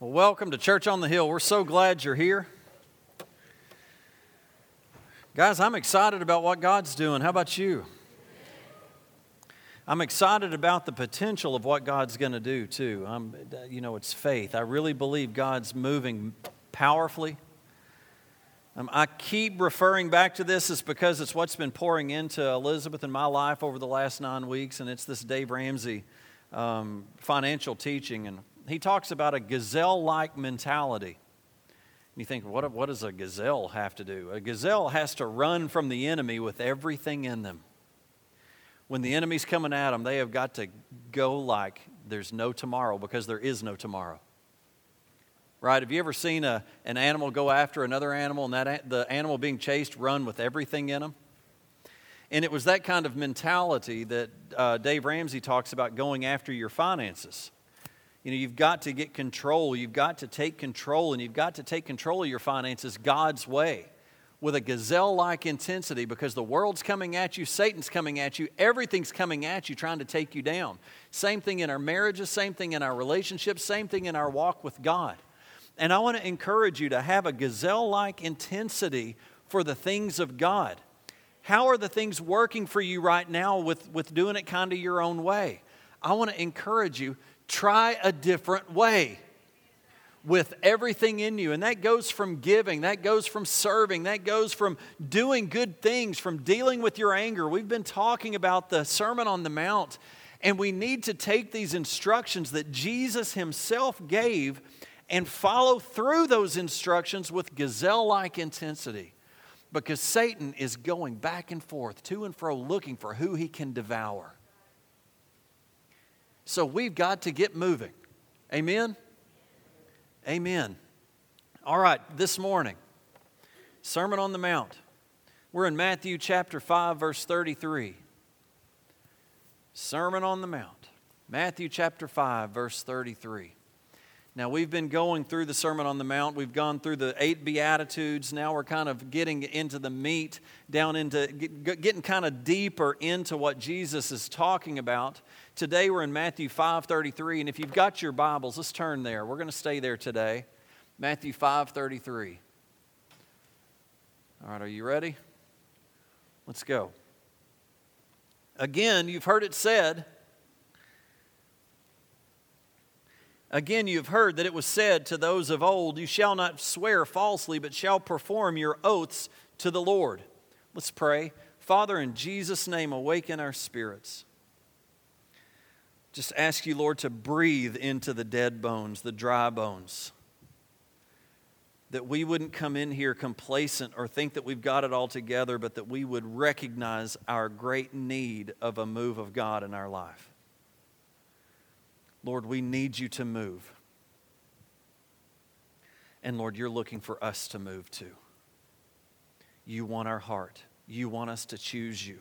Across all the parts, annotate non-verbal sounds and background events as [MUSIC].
Well, welcome to Church on the Hill. We're so glad you're here. Guys, I'm excited about what God's doing. How about you? I'm excited about the potential of what God's going to do, too. I'm, you know, it's faith. I really believe God's moving powerfully. Um, I keep referring back to this, is because it's what's been pouring into Elizabeth and my life over the last nine weeks, and it's this Dave Ramsey um, financial teaching. And he talks about a gazelle like mentality. And you think, what, what does a gazelle have to do? A gazelle has to run from the enemy with everything in them. When the enemy's coming at them, they have got to go like there's no tomorrow because there is no tomorrow. Right? Have you ever seen a, an animal go after another animal and that, the animal being chased run with everything in them? And it was that kind of mentality that uh, Dave Ramsey talks about going after your finances. You know, you've got to get control. You've got to take control, and you've got to take control of your finances God's way with a gazelle like intensity because the world's coming at you, Satan's coming at you, everything's coming at you trying to take you down. Same thing in our marriages, same thing in our relationships, same thing in our walk with God. And I want to encourage you to have a gazelle like intensity for the things of God. How are the things working for you right now with, with doing it kind of your own way? I want to encourage you try a different way with everything in you. And that goes from giving, that goes from serving, that goes from doing good things, from dealing with your anger. We've been talking about the Sermon on the Mount, and we need to take these instructions that Jesus Himself gave and follow through those instructions with gazelle like intensity. Because Satan is going back and forth, to and fro, looking for who he can devour. So we've got to get moving. Amen? Amen. All right, this morning, Sermon on the Mount. We're in Matthew chapter 5, verse 33. Sermon on the Mount. Matthew chapter 5, verse 33. Now, we've been going through the Sermon on the Mount. We've gone through the eight Beatitudes. Now we're kind of getting into the meat, down into getting kind of deeper into what Jesus is talking about. Today we're in Matthew 5:33 and if you've got your Bibles, let's turn there. We're going to stay there today. Matthew 5:33. All right, are you ready? Let's go. Again, you've heard it said, Again, you've heard that it was said to those of old, You shall not swear falsely, but shall perform your oaths to the Lord. Let's pray. Father, in Jesus' name, awaken our spirits just ask you, Lord, to breathe into the dead bones, the dry bones. That we wouldn't come in here complacent or think that we've got it all together, but that we would recognize our great need of a move of God in our life. Lord, we need you to move. And Lord, you're looking for us to move too. You want our heart, you want us to choose you.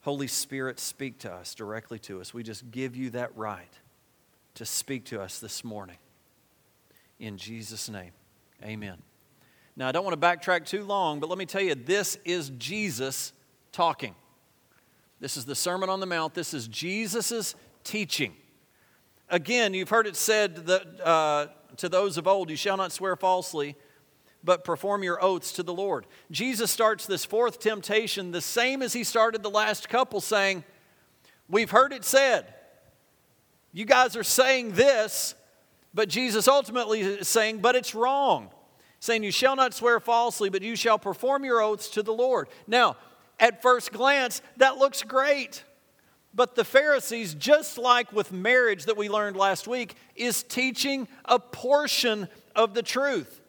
Holy Spirit, speak to us, directly to us. We just give you that right to speak to us this morning. In Jesus' name, amen. Now, I don't want to backtrack too long, but let me tell you this is Jesus talking. This is the Sermon on the Mount. This is Jesus' teaching. Again, you've heard it said that, uh, to those of old, You shall not swear falsely but perform your oaths to the Lord. Jesus starts this fourth temptation the same as he started the last couple, saying, We've heard it said. You guys are saying this, but Jesus ultimately is saying, But it's wrong. Saying, You shall not swear falsely, but you shall perform your oaths to the Lord. Now, at first glance, that looks great. But the Pharisees, just like with marriage that we learned last week, is teaching a portion of the truth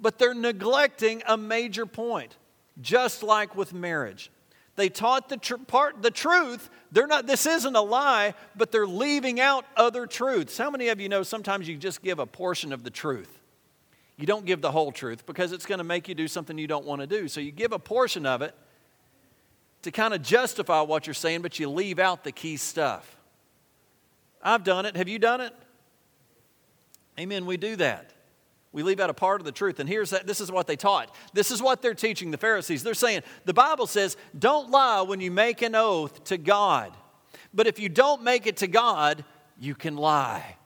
but they're neglecting a major point, just like with marriage. They taught the tr- part the truth. They're not this isn't a lie, but they're leaving out other truths. How many of you know sometimes you just give a portion of the truth? You don't give the whole truth because it's going to make you do something you don't want to do. So you give a portion of it to kind of justify what you're saying, but you leave out the key stuff. I've done it. Have you done it? Amen. We do that. We leave out a part of the truth. And here's that this is what they taught. This is what they're teaching the Pharisees. They're saying, the Bible says, don't lie when you make an oath to God. But if you don't make it to God, you can lie.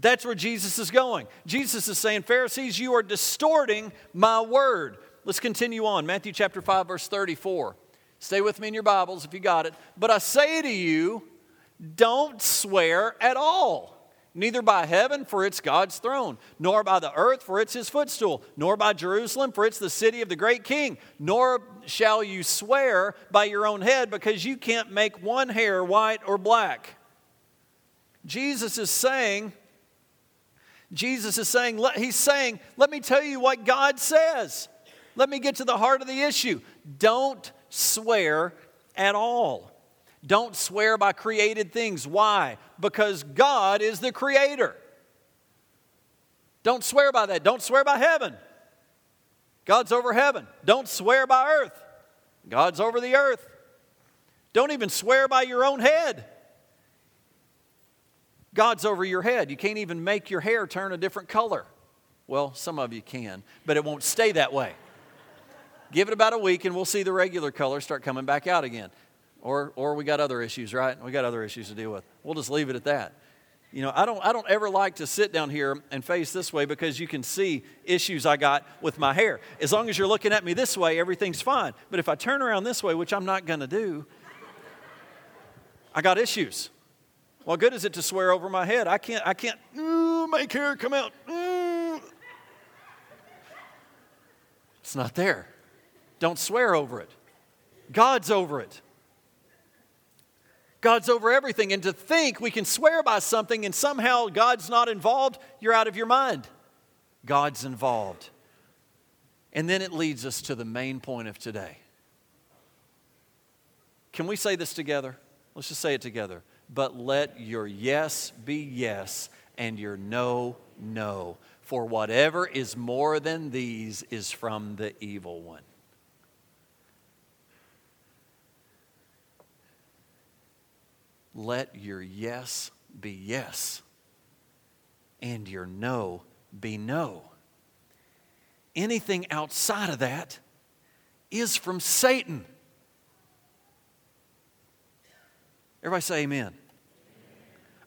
That's where Jesus is going. Jesus is saying, Pharisees, you are distorting my word. Let's continue on. Matthew chapter 5, verse 34. Stay with me in your Bibles if you got it. But I say to you, don't swear at all neither by heaven, for it's God's throne, nor by the earth, for it's his footstool, nor by Jerusalem, for it's the city of the great king, nor shall you swear by your own head, because you can't make one hair white or black. Jesus is saying, Jesus is saying, he's saying, let me tell you what God says. Let me get to the heart of the issue. Don't swear at all. Don't swear by created things. Why? Because God is the creator. Don't swear by that. Don't swear by heaven. God's over heaven. Don't swear by earth. God's over the earth. Don't even swear by your own head. God's over your head. You can't even make your hair turn a different color. Well, some of you can, but it won't stay that way. Give it about a week and we'll see the regular color start coming back out again. Or, or we got other issues, right? We got other issues to deal with. We'll just leave it at that. You know, I don't, I don't ever like to sit down here and face this way because you can see issues I got with my hair. As long as you're looking at me this way, everything's fine. But if I turn around this way, which I'm not going to do, I got issues. What good is it to swear over my head? I can't, I can't, ooh, make hair come out. Ooh. It's not there. Don't swear over it. God's over it. God's over everything. And to think we can swear by something and somehow God's not involved, you're out of your mind. God's involved. And then it leads us to the main point of today. Can we say this together? Let's just say it together. But let your yes be yes and your no, no. For whatever is more than these is from the evil one. Let your yes be yes and your no be no. Anything outside of that is from Satan. Everybody say amen.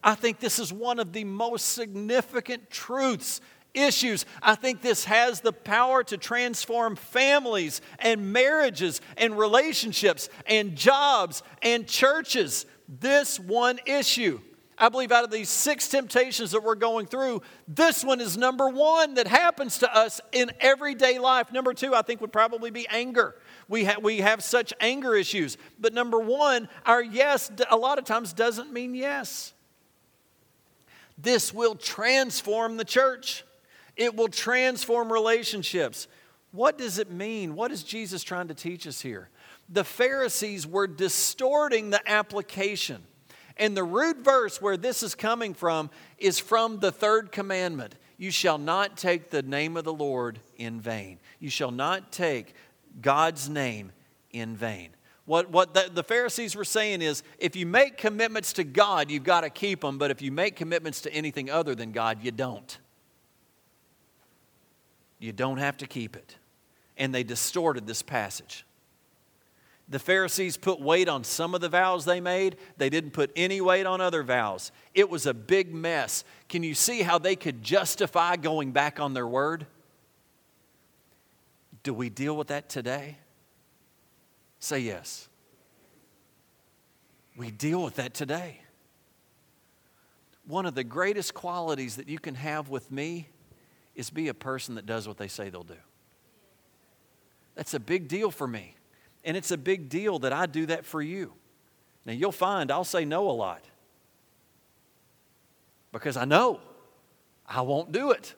I think this is one of the most significant truths, issues. I think this has the power to transform families and marriages and relationships and jobs and churches this one issue. I believe out of these six temptations that we're going through, this one is number one that happens to us in everyday life. Number two, I think, would probably be anger. We, ha- we have such anger issues. But number one, our yes a lot of times doesn't mean yes. This will transform the church, it will transform relationships. What does it mean? What is Jesus trying to teach us here? The Pharisees were distorting the application. And the root verse where this is coming from is from the third commandment You shall not take the name of the Lord in vain. You shall not take God's name in vain. What, what the, the Pharisees were saying is if you make commitments to God, you've got to keep them, but if you make commitments to anything other than God, you don't. You don't have to keep it. And they distorted this passage. The Pharisees put weight on some of the vows they made, they didn't put any weight on other vows. It was a big mess. Can you see how they could justify going back on their word? Do we deal with that today? Say yes. We deal with that today. One of the greatest qualities that you can have with me is be a person that does what they say they'll do. That's a big deal for me. And it's a big deal that I do that for you. Now, you'll find I'll say no a lot because I know I won't do it.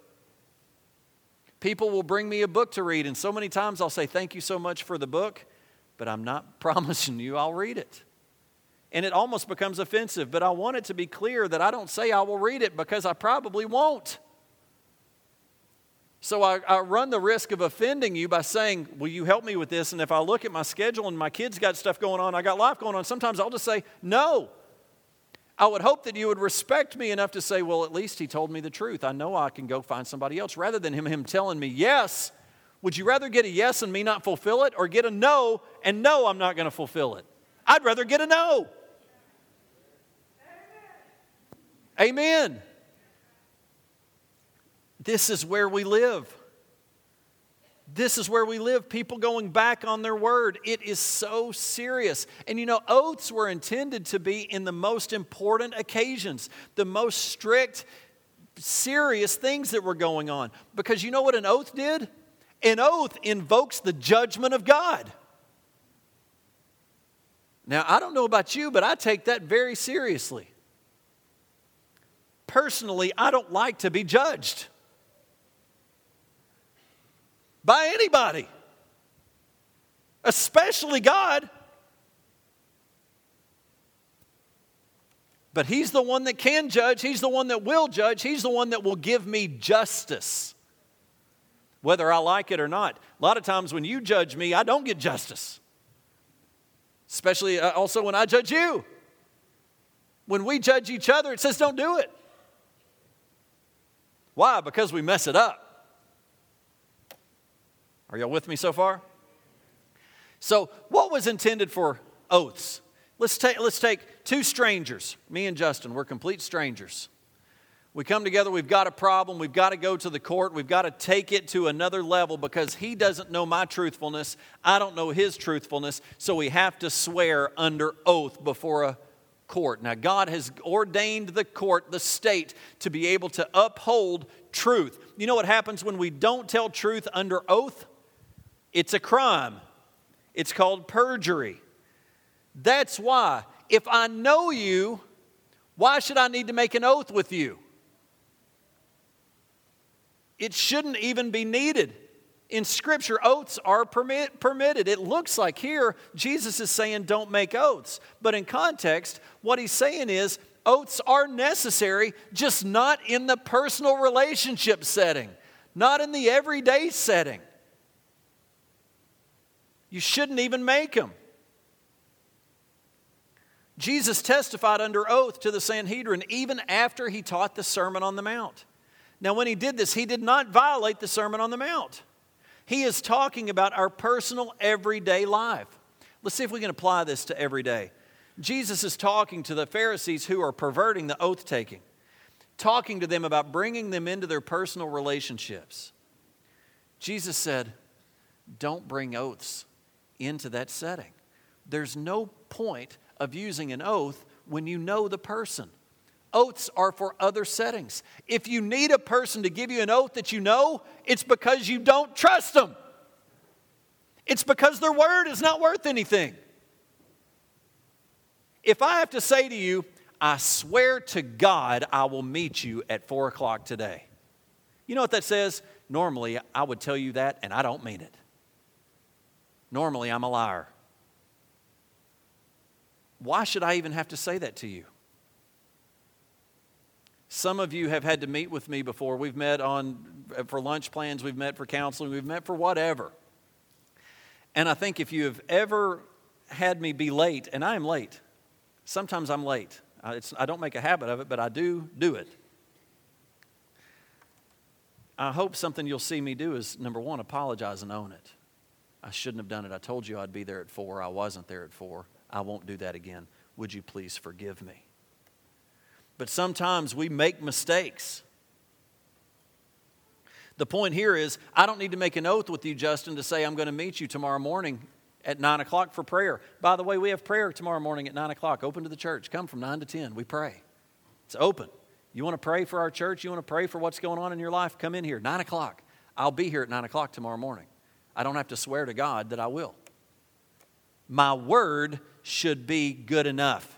People will bring me a book to read, and so many times I'll say, Thank you so much for the book, but I'm not [LAUGHS] promising you I'll read it. And it almost becomes offensive, but I want it to be clear that I don't say I will read it because I probably won't. So I, I, run the risk of offending you by saying, Will you help me with this? And if I look at my schedule and my kids got stuff going on, I got life going on, sometimes I'll just say, No. I would hope that you would respect me enough to say, Well, at least he told me the truth. I know I can go find somebody else. Rather than him, him telling me yes, would you rather get a yes and me not fulfill it or get a no and no, I'm not going to fulfill it? I'd rather get a no. Amen. This is where we live. This is where we live. People going back on their word. It is so serious. And you know, oaths were intended to be in the most important occasions, the most strict, serious things that were going on. Because you know what an oath did? An oath invokes the judgment of God. Now, I don't know about you, but I take that very seriously. Personally, I don't like to be judged by anybody, especially God. But He's the one that can judge, He's the one that will judge, He's the one that will give me justice, whether I like it or not. A lot of times when you judge me, I don't get justice, especially uh, also when I judge you. When we judge each other, it says don't do it. Why? Because we mess it up. Are y'all with me so far? So, what was intended for oaths? Let's take, let's take two strangers, me and Justin, we're complete strangers. We come together, we've got a problem, we've got to go to the court, we've got to take it to another level because he doesn't know my truthfulness, I don't know his truthfulness, so we have to swear under oath before a court. Now, God has ordained the court, the state, to be able to uphold truth. You know what happens when we don't tell truth under oath? It's a crime. It's called perjury. That's why, if I know you, why should I need to make an oath with you? It shouldn't even be needed. In Scripture, oaths are permit, permitted. It looks like here Jesus is saying don't make oaths. But in context, what he's saying is oaths are necessary, just not in the personal relationship setting, not in the everyday setting. You shouldn't even make them. Jesus testified under oath to the Sanhedrin even after he taught the Sermon on the Mount. Now, when he did this, he did not violate the Sermon on the Mount. He is talking about our personal everyday life. Let's see if we can apply this to every day. Jesus is talking to the Pharisees who are perverting the oath taking, talking to them about bringing them into their personal relationships. Jesus said, Don't bring oaths into that setting. There's no point of using an oath when you know the person. Oaths are for other settings. If you need a person to give you an oath that you know, it's because you don't trust them. It's because their word is not worth anything. If I have to say to you, I swear to God I will meet you at four o'clock today. You know what that says? Normally, I would tell you that, and I don't mean it. Normally, I'm a liar. Why should I even have to say that to you? Some of you have had to meet with me before. We've met on for lunch plans, we've met for counseling, we've met for whatever. And I think if you have ever had me be late, and I am late, sometimes I'm late. I, I don't make a habit of it, but I do do it. I hope something you'll see me do is number one, apologize and own it. I shouldn't have done it. I told you I'd be there at four. I wasn't there at four. I won't do that again. Would you please forgive me? But sometimes we make mistakes. The point here is, I don't need to make an oath with you, Justin, to say I'm going to meet you tomorrow morning at 9 o'clock for prayer. By the way, we have prayer tomorrow morning at 9 o'clock, open to the church. Come from 9 to 10. We pray. It's open. You want to pray for our church? You want to pray for what's going on in your life? Come in here, 9 o'clock. I'll be here at 9 o'clock tomorrow morning. I don't have to swear to God that I will. My word should be good enough.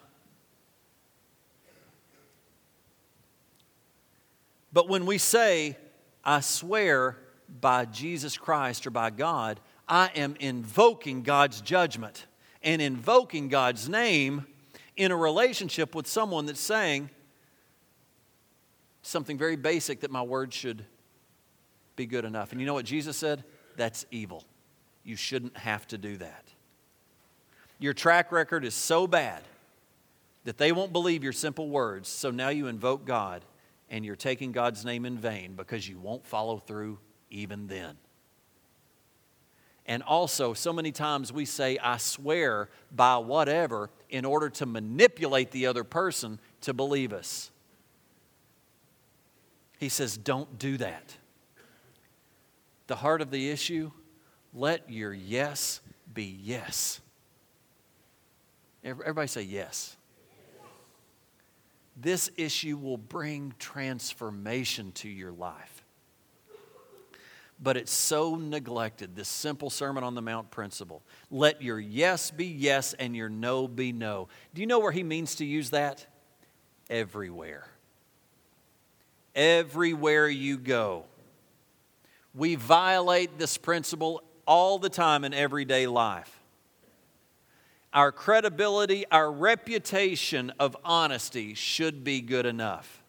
But when we say, I swear by Jesus Christ or by God, I am invoking God's judgment and invoking God's name in a relationship with someone that's saying something very basic that my word should be good enough. And you know what Jesus said? That's evil. You shouldn't have to do that. Your track record is so bad that they won't believe your simple words, so now you invoke God and you're taking God's name in vain because you won't follow through even then. And also, so many times we say, I swear by whatever, in order to manipulate the other person to believe us. He says, don't do that. The heart of the issue, let your yes be yes. Everybody say yes. This issue will bring transformation to your life. But it's so neglected, this simple Sermon on the Mount principle. Let your yes be yes and your no be no. Do you know where he means to use that? Everywhere. Everywhere you go. We violate this principle all the time in everyday life. Our credibility, our reputation of honesty should be good enough.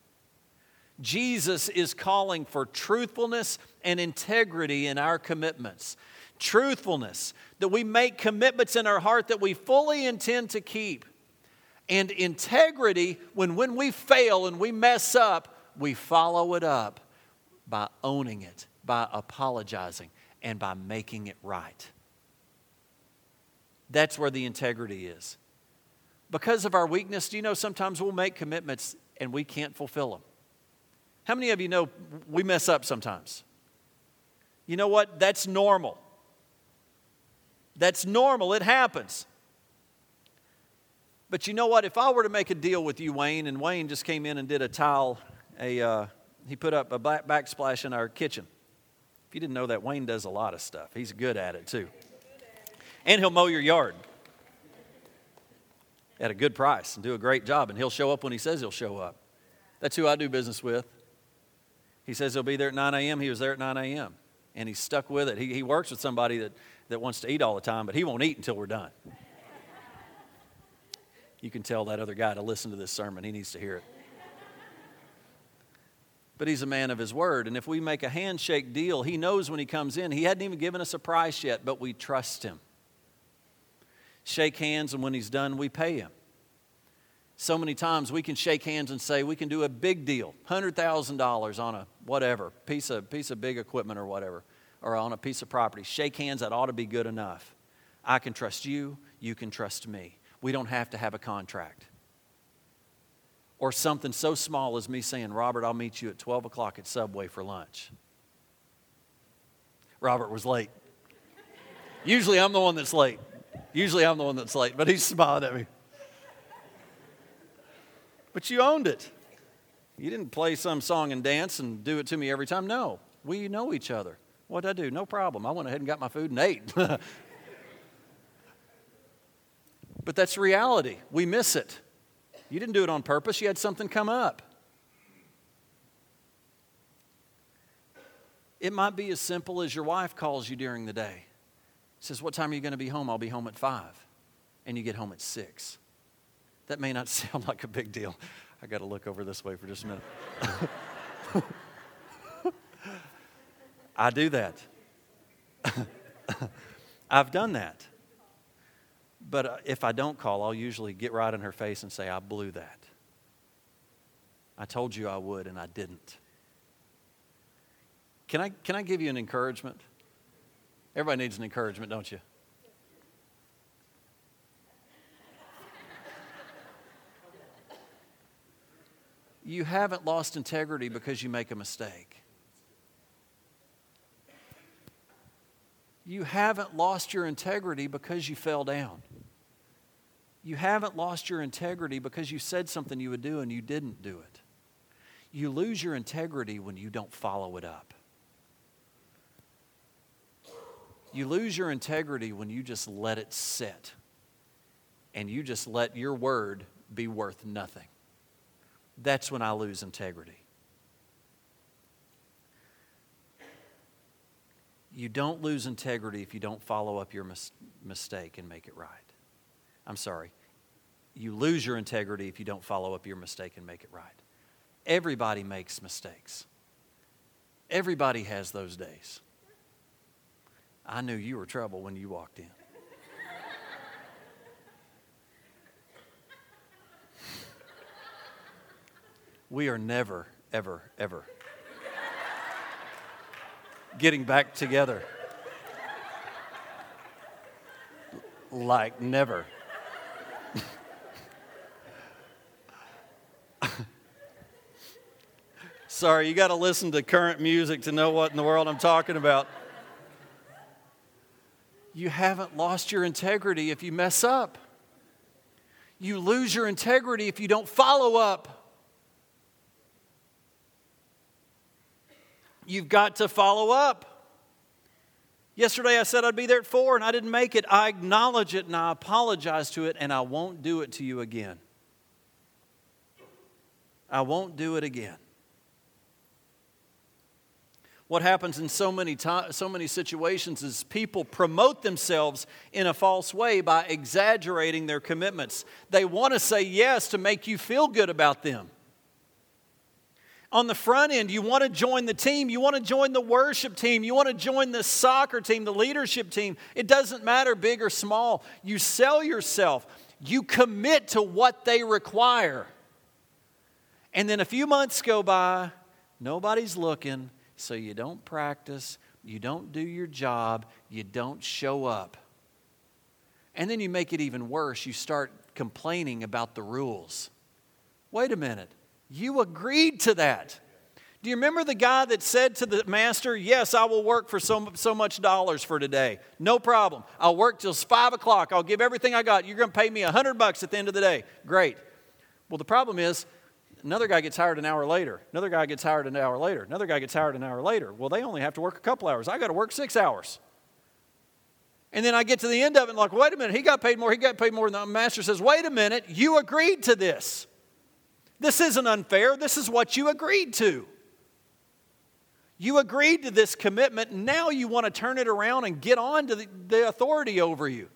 Jesus is calling for truthfulness and integrity in our commitments. Truthfulness, that we make commitments in our heart that we fully intend to keep. And integrity, when when we fail and we mess up, we follow it up by owning it, by apologizing, and by making it right. That's where the integrity is. Because of our weakness, do you know sometimes we'll make commitments and we can't fulfill them? How many of you know we mess up sometimes? You know what? That's normal. That's normal. It happens. But you know what? If I were to make a deal with you, Wayne, and Wayne just came in and did a tile, a, uh, he put up a backsplash in our kitchen. If you didn't know that, Wayne does a lot of stuff. He's good at it too and he'll mow your yard at a good price and do a great job. And he'll show up when he says he'll show up. That's who I do business with. He says he'll be there at 9 a.m. He was there at 9 a.m. And he's stuck with it. He, he works with somebody that, that wants to eat all the time, but he won't eat until we're done. You can tell that other guy to listen to this sermon. He needs to hear it. But he's a man of his word. And if we make a handshake deal, he knows when he comes in. He hadn't even given us a price yet, but we trust him shake hands, and when he's done, we pay him. So many times we can shake hands and say we can do a big deal, $100,000 on a whatever, piece of, piece of big equipment or whatever, or on a piece of property. Shake hands, that ought to be good enough. I can trust you, you can trust me. We don't have to have a contract. Or something so small as me saying, Robert, I'll meet you at 12 o'clock at Subway for lunch. Robert was late. Usually I'm the one that's late. Usually I'm the one that's late, but he smiled at me. But you owned it. You didn't play some song and dance and do it to me every time. No, we know each other. What'd I do? No problem. I went ahead and got my food and ate. [LAUGHS] but that's reality. We miss it. You didn't do it on purpose, you had something come up. It might be as simple as your wife calls you during the day says, What time are you going to be home? I'll be home at 5. And you get home at 6. That may not [LAUGHS] sound like a big deal. I got to look over this way for just a minute. [LAUGHS] I do that. [LAUGHS] I've done that. But uh, if I don't call, I'll usually get right in her face and say, I blew that. I told you I would, and I didn't. Can I, can I give you an encouragement? Everybody needs an encouragement, don't you? You haven't lost integrity because you make a mistake. You haven't lost your integrity because you fell down. You haven't lost your integrity because you said something you would do and you didn't do it. You lose your integrity when you don't follow it up. You lose your integrity when you just let it sit and you just let your word be worth nothing. That's when I lose integrity. You don't lose integrity if you don't follow up your mis- mistake and make it right. I'm sorry. You lose your integrity if you don't follow up your mistake and make it right. Everybody makes mistakes. Everybody has those days. I knew you were trouble when you walked in. we are never, ever, ever getting back together. like never. Sorry, you got to listen to current music to know what in the world I'm talking about. You haven't lost your integrity if you mess up. You lose your integrity if you don't follow up. You've got to follow up. Yesterday I said I'd be there at four and I didn't make it. I acknowledge it and I apologize to it and I won't do it to you again. I won't do it again. What happens in so many, to- so many situations is people promote themselves in a false way by exaggerating their commitments. They want to say yes to make you feel good about them on the front end, you want to join the team, you want to join the worship team, you want to join the soccer team, the leadership team. It doesn't matter big or small. You sell yourself, you commit to what they require. And then a few months go by, nobody's looking, so you don't practice, you don't do your job, you don't show up. And then you make it even worse. You start complaining about the rules. Wait a minute. You agreed to that. Do you remember the guy that said to the master, Yes, I will work for so, so much dollars for today? No problem. I'll work till 5 o'clock. I'll give everything I got. You're going to pay me a 100 bucks at the end of the day. Great. Well, the problem is, another guy gets hired an hour later. Another guy gets hired an hour later. Another guy gets hired an hour later. Well, they only have to work a couple hours. I got to work six hours. And then I get to the end of it and like, wait a minute, he got paid more, he got paid more. And the master says, wait a minute, you agreed to this. This isn't unfair. This is what you agreed to. You agreed to this commitment. Now you want to turn it around and get on to the, the authority over you.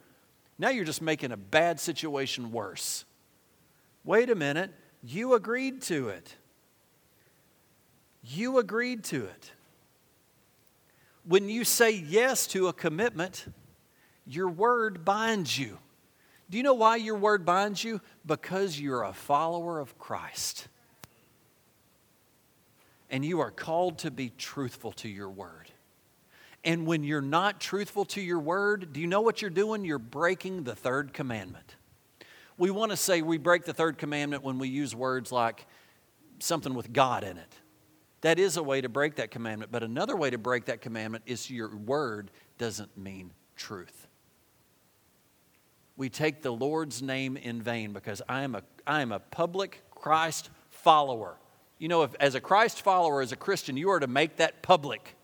Now you're just making a bad situation worse. Wait a minute. You agreed to it. You agreed to it. When you say yes to a commitment, your word binds you. Do you know why your word binds you? Because you're a follower of Christ. And you are called to be truthful to your word. And when you're not truthful to your word, do you know what you're doing? You're breaking the third commandment. We want to say we break the third commandment when we use words like something with God in it. That is a way to break that commandment. But another way to break that commandment is your word doesn't mean truth we take the Lord's name in vain because I am a, I am a public Christ follower. You know, if, as a Christ follower, as a Christian, you are to make that public.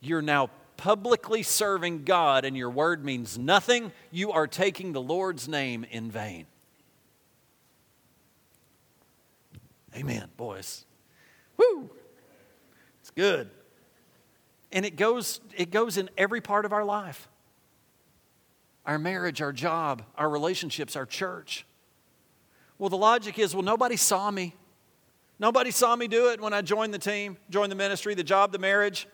You're now publicly serving God and your word means nothing. You are taking the Lord's name in vain. Amen, boys. Woo! It's good. And it goes, it goes in every part of our life our marriage, our job, our relationships, our church. Well, the logic is well, nobody saw me. Nobody saw me do it when I joined the team, joined the ministry, the job, the marriage,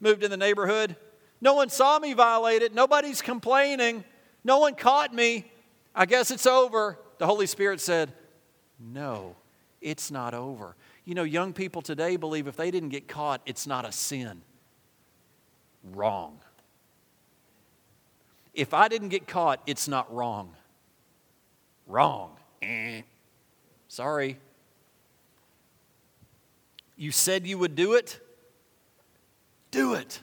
moved in the neighborhood. No one saw me violate it. Nobody's complaining. No one caught me. I guess it's over. The Holy Spirit said, No, it's not over. You know, young people today believe if they didn't get caught, it's not a sin. Wrong if I didn't get caught, it's not wrong. Wrong. Eh. Sorry. You said you would do it? Do it.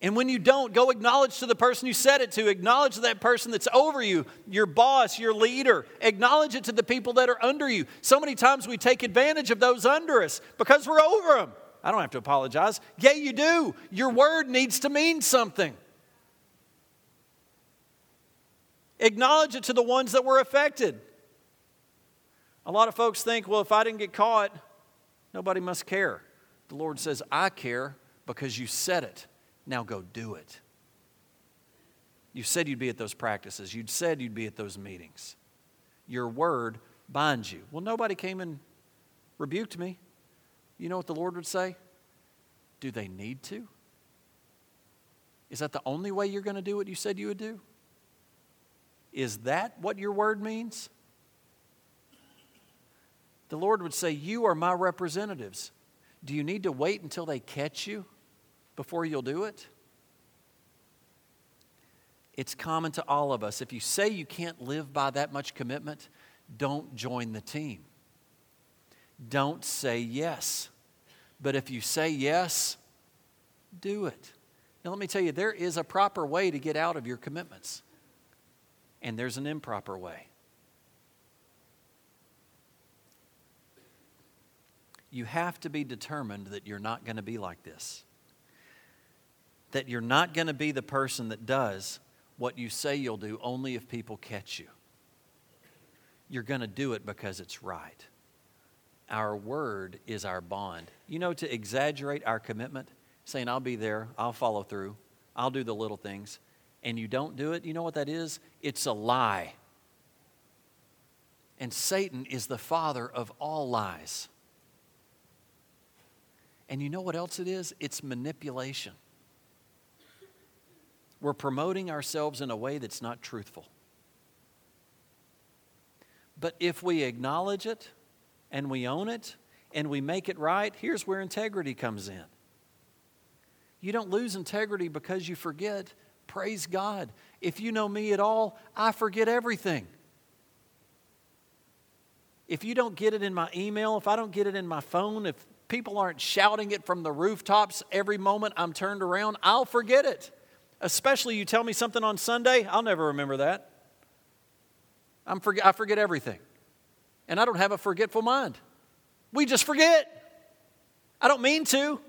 And when you don't, go acknowledge to the person you said it to. Acknowledge to that person that's over you, your boss, your leader. Acknowledge it to the people that are under you. So many times we take advantage of those under us because we're over them. I don't have to apologize. Yeah, you do. Your word needs to mean something. Acknowledge it to the ones that were affected. A lot of folks think, well, if I didn't get caught, nobody must care. The Lord says, I care because you said it. Now go do it. You said you'd be at those practices. You'd said you'd be at those meetings. Your word binds you. Well, nobody came and rebuked me. You know what the Lord would say? Do they need to? Is that the only way you're going to do what you said you would do? Is that what your word means? The Lord would say, You are my representatives. Do you need to wait until they catch you before you'll do it? It's common to all of us. If you say you can't live by that much commitment, don't join the team. Don't say yes. But if you say yes, do it. Now, let me tell you, there is a proper way to get out of your commitments, and there's an improper way. You have to be determined that you're not going to be like this. That you're not going to be the person that does what you say you'll do only if people catch you. You're going to do it because it's right. Our word is our bond. You know, to exaggerate our commitment, saying, I'll be there, I'll follow through, I'll do the little things, and you don't do it, you know what that is? It's a lie. And Satan is the father of all lies. And you know what else it is? It's manipulation. We're promoting ourselves in a way that's not truthful. But if we acknowledge it and we own it and we make it right, here's where integrity comes in. You don't lose integrity because you forget. Praise God. If you know me at all, I forget everything. If you don't get it in my email, if I don't get it in my phone, if people aren't shouting it from the rooftops every moment I'm turned around, I'll forget it. Especially you tell me something on Sunday, I'll never remember that. I'm forget, I forget everything. And I don't have a forgetful mind. We just forget. I don't mean to.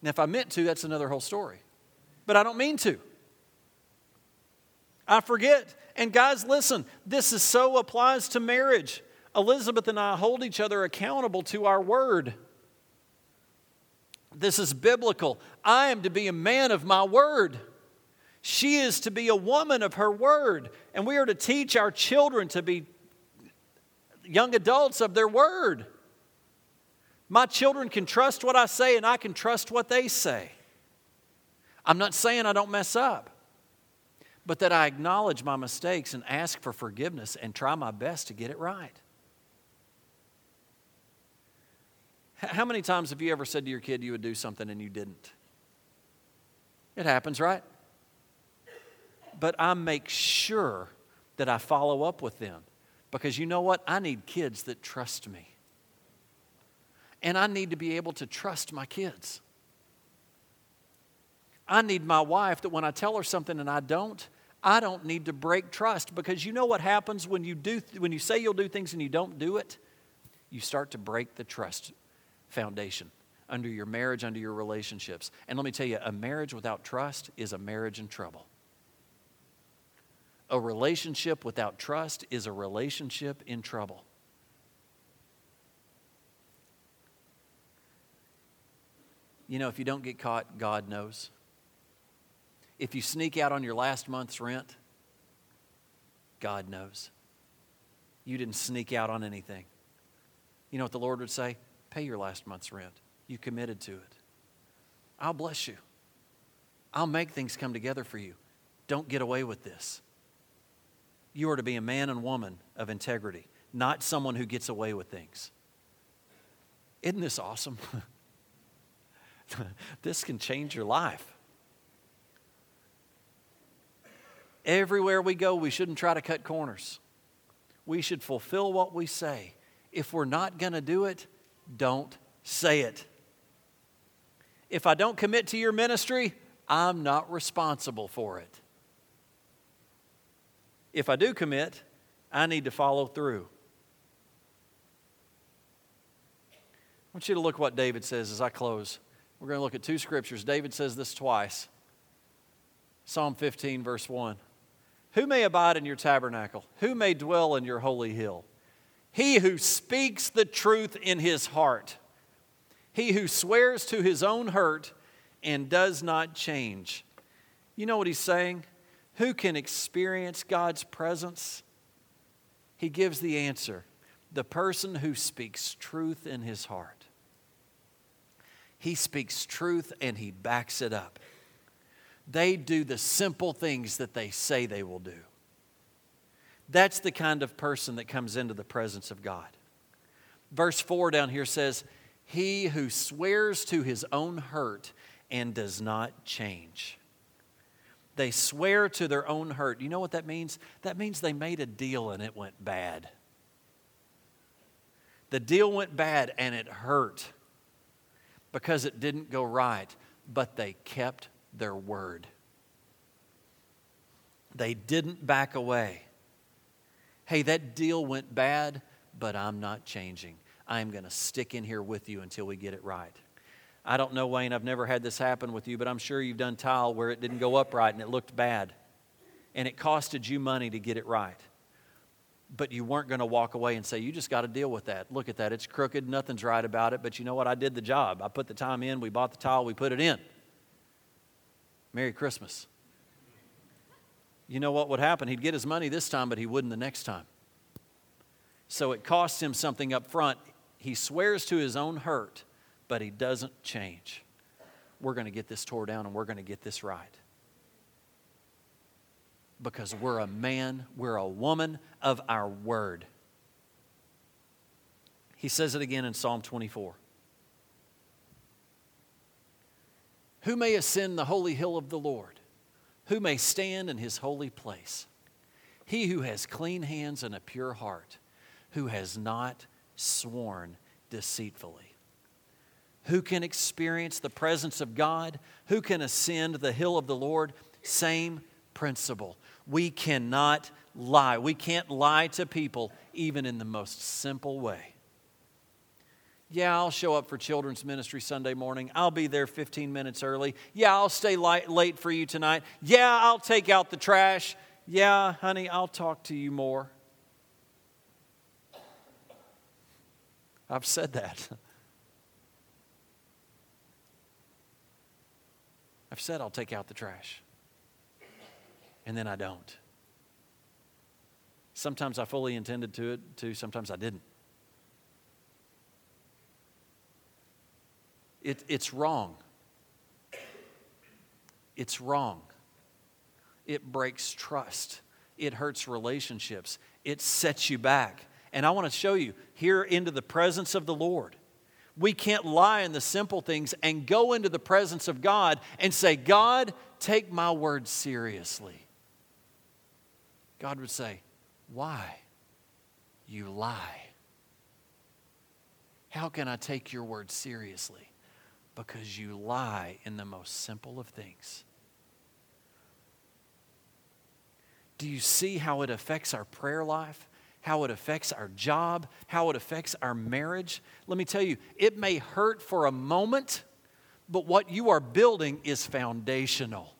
And if I meant to, that's another whole story. But I don't mean to. I forget. And guys, listen, this is so applies to marriage. Elizabeth and I hold each other accountable to our word. This is biblical. I am to be a man of my word. She is to be a woman of her word. And we are to teach our children to be young adults of their word. My children can trust what I say, and I can trust what they say. I'm not saying I don't mess up, but that I acknowledge my mistakes and ask for forgiveness and try my best to get it right. How many times have you ever said to your kid you would do something and you didn't? It happens, right? But I make sure that I follow up with them because you know what? I need kids that trust me. And I need to be able to trust my kids. I need my wife that when I tell her something and I don't, I don't need to break trust because you know what happens when you do when you say you'll do things and you don't do it? You start to break the trust foundation under your marriage, under your relationships. And let me tell you, a marriage without trust is a marriage in trouble. A relationship without trust is a relationship in trouble. You know, if you don't get caught, God knows. If you sneak out on your last month's rent, God knows. You didn't sneak out on anything. You know what the Lord would say? Pay your last month's rent. You committed to it. I'll bless you. I'll make things come together for you. Don't get away with this. You are to be a man and woman of integrity, not someone who gets away with things. Isn't this awesome? [LAUGHS] this can change your life. Everywhere we go, we shouldn't try to cut corners. We should fulfill what we say. If we're not going to do it, don't say it. If I don't commit to your ministry, I'm not responsible for it. If I do commit, I need to follow through. I want you to look what David says as I close. We're going to look at two scriptures. David says this twice Psalm 15, verse 1. Who may abide in your tabernacle? Who may dwell in your holy hill? He who speaks the truth in his heart, he who swears to his own hurt and does not change. You know what he's saying? Who can experience God's presence? He gives the answer the person who speaks truth in his heart. He speaks truth and he backs it up. They do the simple things that they say they will do. That's the kind of person that comes into the presence of God. Verse 4 down here says, He who swears to his own hurt and does not change. They swear to their own hurt. You know what that means? That means they made a deal and it went bad. The deal went bad and it hurt because it didn't go right, but they kept their word. They didn't back away. Hey, that deal went bad, but I'm not changing. I'm going to stick in here with you until we get it right. I don't know, Wayne, I've never had this happen with you, but I'm sure you've done tile where it didn't go up right and it looked bad. And it costed you money to get it right. But you weren't going to walk away and say, You just got to deal with that. Look at that. It's crooked. Nothing's right about it. But you know what? I did the job. I put the time in. We bought the tile. We put it in. Merry Christmas. You know what would happen? He'd get his money this time, but he wouldn't the next time. So it costs him something up front. He swears to his own hurt but he doesn't change. We're going to get this tore down and we're going to get this right. Because we're a man, we're a woman of our word. He says it again in Psalm 24. Who may ascend the holy hill of the Lord? Who may stand in his holy place? He who has clean hands and a pure heart, who has not sworn deceitfully. Who can experience the presence of God? Who can ascend the hill of the Lord? Same principle. We cannot lie. We can't lie to people even in the most simple way. Yeah, I'll show up for children's ministry Sunday morning. I'll be there 15 minutes early. Yeah, I'll stay light, late for you tonight. Yeah, I'll take out the trash. Yeah, honey, I'll talk to you more. I've said that. [LAUGHS] I've said I'll take out the trash, and then I don't. Sometimes I fully intended to it to, sometimes I didn't. It, it's wrong. It's wrong. It breaks trust. It hurts relationships. It sets you back. And I want to show you here into the presence of the Lord we can't lie in the simple things and go into the presence of God and say, God, take my word seriously. God would say, Why? You lie. How can I take your word seriously? Because you lie in the most simple of things. Do you see how it affects our prayer life? how it affects our job, how it affects our marriage. Let me tell you, it may hurt for a moment, but what you are building is foundational,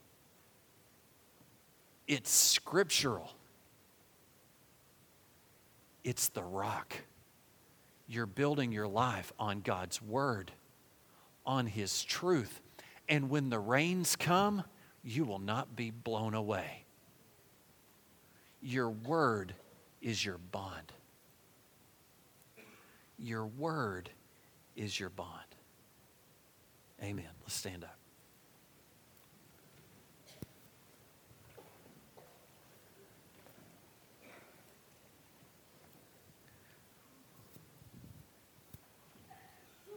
it's scriptural, it's the rock. You're building your life on God's word, on His truth. And when the rains come, you will not be blown away. Your word is your bond. Your word is your bond. Amen. Let's stand up.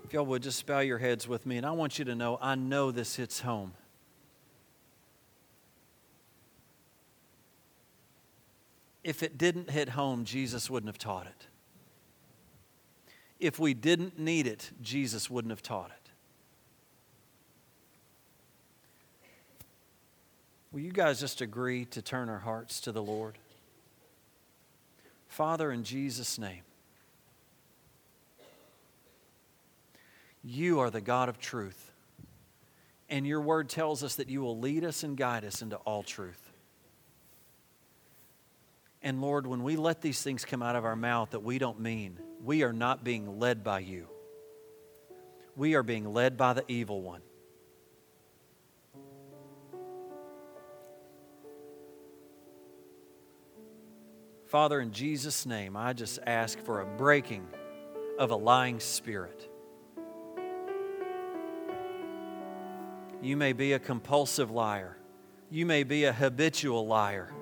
If y'all would just bow your heads with me, and I want you to know I know this hits home. if it didn't hit home, Jesus wouldn't have taught it. If we didn't need it, Jesus wouldn't have taught it. Will you guys just agree to turn our hearts to the Lord? Father, in Jesus' name, you are the God of truth. And your word tells us that you will lead us and guide us into all truth. And Lord, when we let these things come out of our mouth that we don't mean, we are not being led by you. We are being led by the evil one. Father, in Jesus' name, I just ask for a breaking of a lying spirit. You may be a compulsive liar. You may be a habitual liar.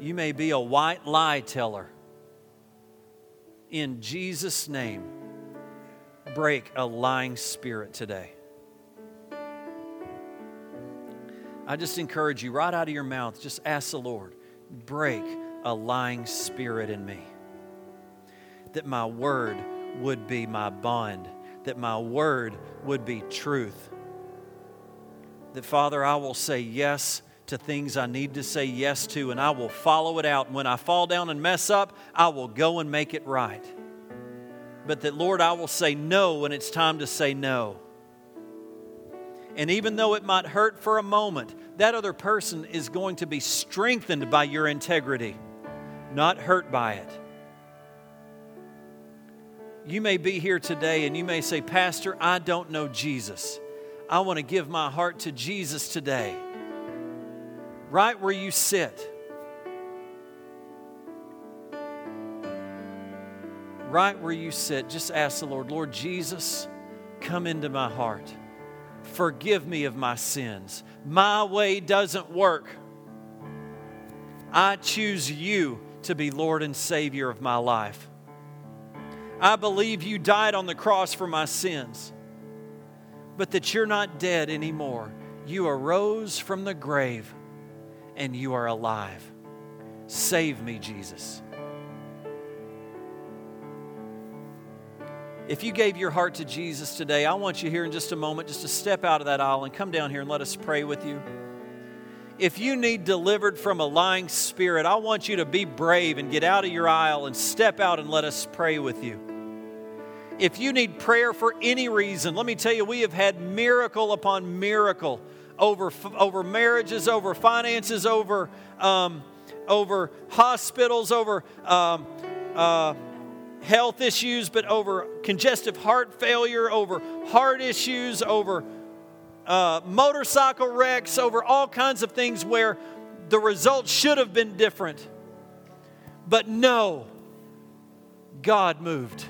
You may be a white lie teller. In Jesus' name, break a lying spirit today. I just encourage you right out of your mouth, just ask the Lord, break a lying spirit in me. That my word would be my bond, that my word would be truth. That, Father, I will say yes to things I need to say yes to, and I will follow it out. And when I fall down and mess up, I will go and make it right. But that, Lord, I will say no when it's time to say no. And even though it might hurt for a moment, that other person is going to be strengthened by your integrity, not hurt by it. You may be here today and you may say, Pastor, I don't know Jesus. I want to give my heart to Jesus today. Right where you sit. Right where you sit, just ask the Lord, Lord Jesus, come into my heart. Forgive me of my sins. My way doesn't work. I choose you to be Lord and Savior of my life. I believe you died on the cross for my sins, but that you're not dead anymore. You arose from the grave and you are alive. Save me, Jesus. If you gave your heart to Jesus today, I want you here in just a moment just to step out of that aisle and come down here and let us pray with you. If you need delivered from a lying spirit, I want you to be brave and get out of your aisle and step out and let us pray with you. If you need prayer for any reason, let me tell you, we have had miracle upon miracle over, over marriages, over finances, over, um, over hospitals, over um, uh, health issues, but over congestive heart failure, over heart issues, over uh, motorcycle wrecks, over all kinds of things where the results should have been different. But no, God moved.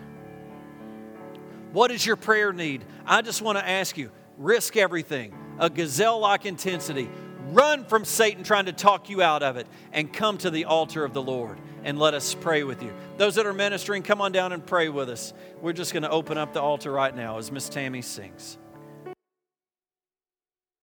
What is your prayer need? I just want to ask you risk everything, a gazelle like intensity. Run from Satan trying to talk you out of it and come to the altar of the Lord and let us pray with you. Those that are ministering, come on down and pray with us. We're just going to open up the altar right now as Miss Tammy sings.